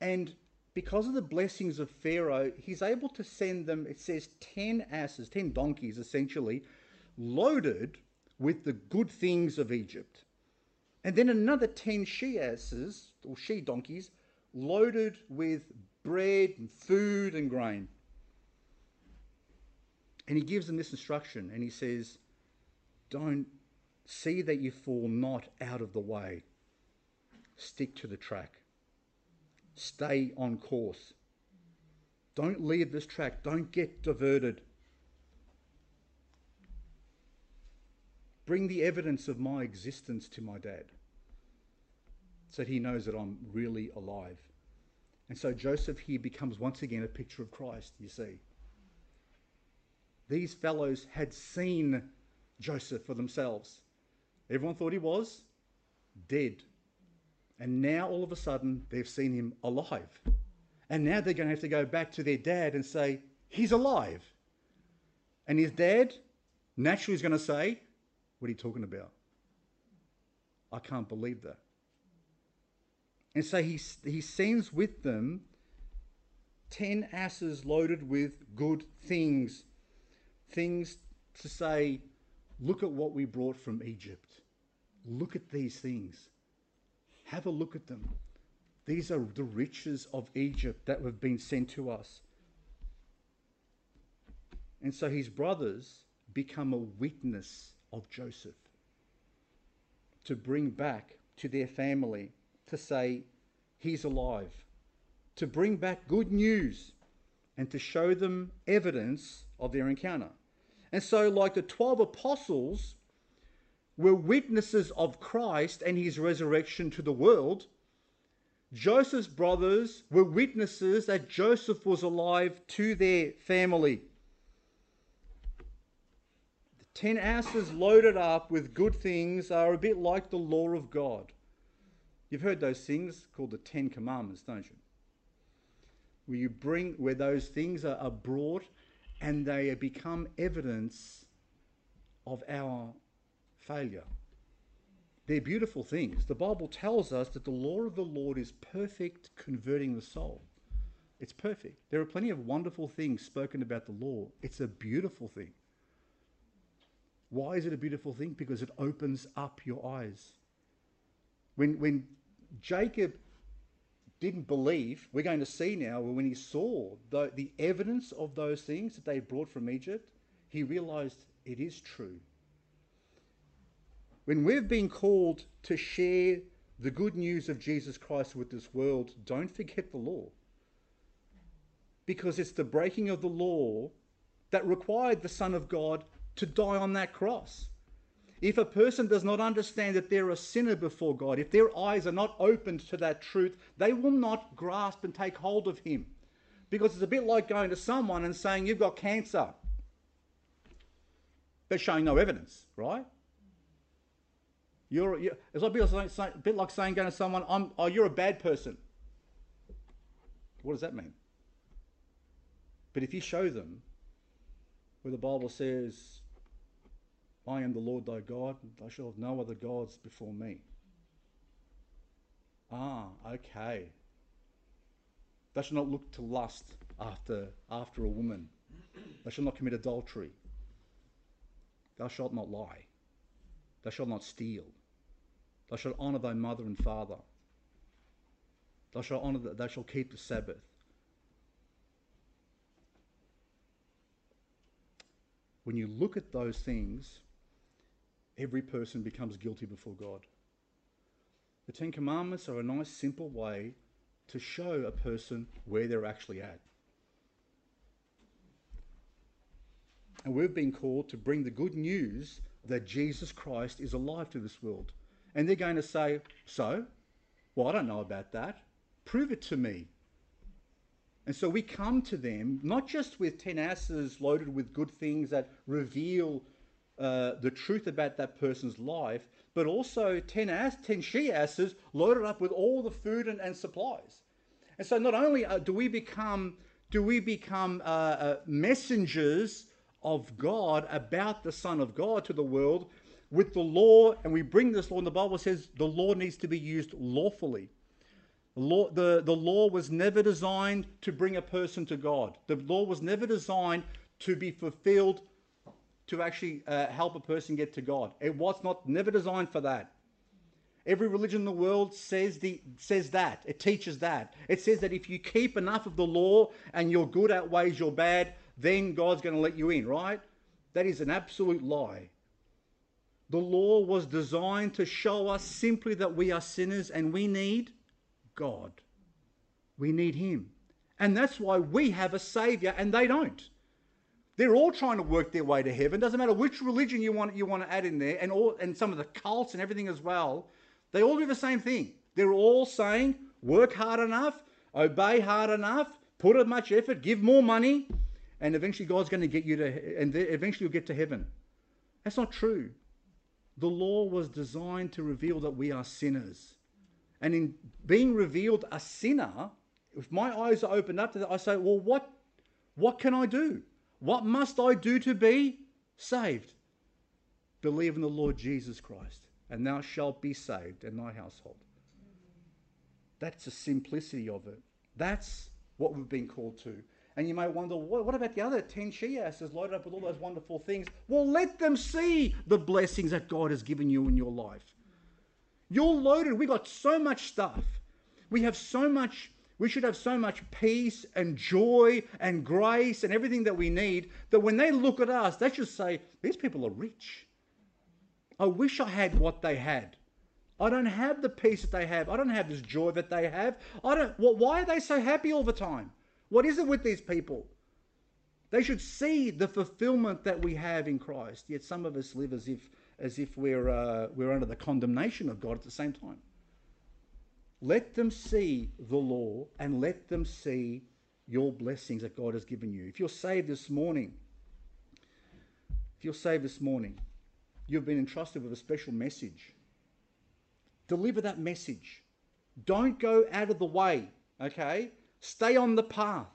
and because of the blessings of Pharaoh, he's able to send them, it says, 10 asses, 10 donkeys essentially, loaded with the good things of Egypt. And then another 10 she asses, or she donkeys, loaded with bread and food and grain. And he gives them this instruction and he says, Don't see that you fall not out of the way, stick to the track stay on course. Don't leave this track. Don't get diverted. Bring the evidence of my existence to my dad so he knows that I'm really alive. And so Joseph here becomes once again a picture of Christ, you see. These fellows had seen Joseph for themselves. Everyone thought he was dead. And now all of a sudden they've seen him alive. And now they're going to have to go back to their dad and say, He's alive. And his dad naturally is going to say, What are you talking about? I can't believe that. And so he, he sends with them 10 asses loaded with good things. Things to say, Look at what we brought from Egypt. Look at these things. Have a look at them. These are the riches of Egypt that have been sent to us. And so his brothers become a witness of Joseph to bring back to their family to say, He's alive, to bring back good news and to show them evidence of their encounter. And so, like the 12 apostles, were witnesses of Christ and his resurrection to the world, Joseph's brothers were witnesses that Joseph was alive to their family. The ten asses loaded up with good things are a bit like the law of God. You've heard those things called the Ten Commandments, don't you? Where you bring where those things are, are brought and they become evidence of our failure. They're beautiful things. The Bible tells us that the law of the Lord is perfect, converting the soul. It's perfect. There are plenty of wonderful things spoken about the law. It's a beautiful thing. Why is it a beautiful thing? Because it opens up your eyes. When, when Jacob didn't believe, we're going to see now when he saw the, the evidence of those things that they brought from Egypt, he realized it is true. When we've been called to share the good news of Jesus Christ with this world, don't forget the law. Because it's the breaking of the law that required the Son of God to die on that cross. If a person does not understand that they're a sinner before God, if their eyes are not opened to that truth, they will not grasp and take hold of Him. Because it's a bit like going to someone and saying, You've got cancer, but showing no evidence, right? You're, you're it's a bit, like, a bit like saying, going to someone, I'm, oh, you're a bad person. What does that mean? But if you show them where the Bible says, I am the Lord thy God, thou shalt have no other gods before me. Ah, okay. Thou shalt not look to lust after, after a woman. Thou shalt not commit adultery. Thou shalt not lie. Thou shalt not steal. Thou shalt honour thy mother and father. Thou shalt honor. The, they shall keep the Sabbath. When you look at those things, every person becomes guilty before God. The Ten Commandments are a nice, simple way to show a person where they're actually at. And we've been called to bring the good news that Jesus Christ is alive to this world. And they're going to say, So? Well, I don't know about that. Prove it to me. And so we come to them not just with 10 asses loaded with good things that reveal uh, the truth about that person's life, but also 10, ass, 10 she asses loaded up with all the food and, and supplies. And so not only uh, do we become, do we become uh, uh messengers of God about the Son of God to the world with the law, and we bring this law, and the Bible says the law needs to be used lawfully. The law, the, the law was never designed to bring a person to God. The law was never designed to be fulfilled to actually uh, help a person get to God. It was not never designed for that. Every religion in the world says the says that. It teaches that. It says that if you keep enough of the law and your good outweighs your bad, then God's going to let you in, right? That is an absolute lie. The law was designed to show us simply that we are sinners and we need God. We need Him. And that's why we have a Savior and they don't. They're all trying to work their way to heaven. Doesn't matter which religion you want, you want to add in there, and, all, and some of the cults and everything as well. They all do the same thing. They're all saying, work hard enough, obey hard enough, put as much effort, give more money, and eventually God's going to get you to, and eventually you'll get to heaven. That's not true. The law was designed to reveal that we are sinners. And in being revealed a sinner, if my eyes are opened up to that, I say, well, what, what can I do? What must I do to be saved? Believe in the Lord Jesus Christ, and thou shalt be saved and thy household. That's the simplicity of it. That's what we've been called to. And you may wonder, what, what about the other 10 she asses loaded up with all those wonderful things? Well, let them see the blessings that God has given you in your life. You're loaded. We got so much stuff. We have so much, we should have so much peace and joy and grace and everything that we need that when they look at us, they should say, These people are rich. I wish I had what they had. I don't have the peace that they have. I don't have this joy that they have. I don't. Well, why are they so happy all the time? What is it with these people? They should see the fulfillment that we have in Christ. Yet some of us live as if, as if we're, uh, we're under the condemnation of God at the same time. Let them see the law and let them see your blessings that God has given you. If you're saved this morning, if you're saved this morning, you've been entrusted with a special message. Deliver that message. Don't go out of the way, okay? Stay on the path.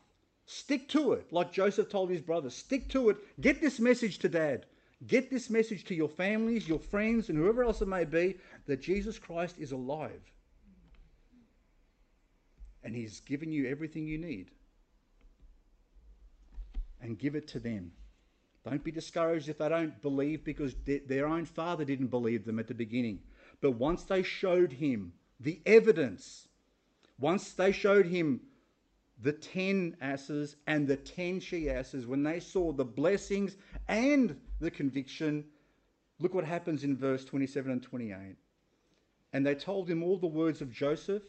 Stick to it, like Joseph told his brothers. Stick to it. Get this message to dad. Get this message to your families, your friends, and whoever else it may be that Jesus Christ is alive. And he's given you everything you need. And give it to them. Don't be discouraged if they don't believe because their own father didn't believe them at the beginning. But once they showed him the evidence, once they showed him the 10 asses and the 10 she asses, when they saw the blessings and the conviction, look what happens in verse 27 and 28. And they told him all the words of Joseph,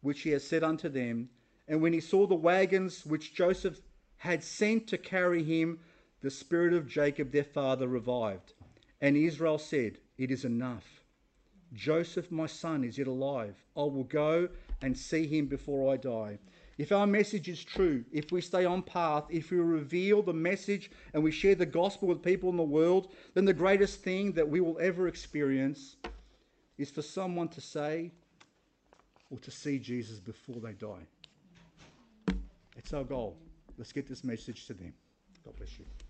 which he had said unto them. And when he saw the wagons which Joseph had sent to carry him, the spirit of Jacob their father revived. And Israel said, It is enough. Joseph, my son, is yet alive. I will go and see him before I die. If our message is true, if we stay on path, if we reveal the message and we share the gospel with people in the world, then the greatest thing that we will ever experience is for someone to say or to see Jesus before they die. It's our goal. Let's get this message to them. God bless you.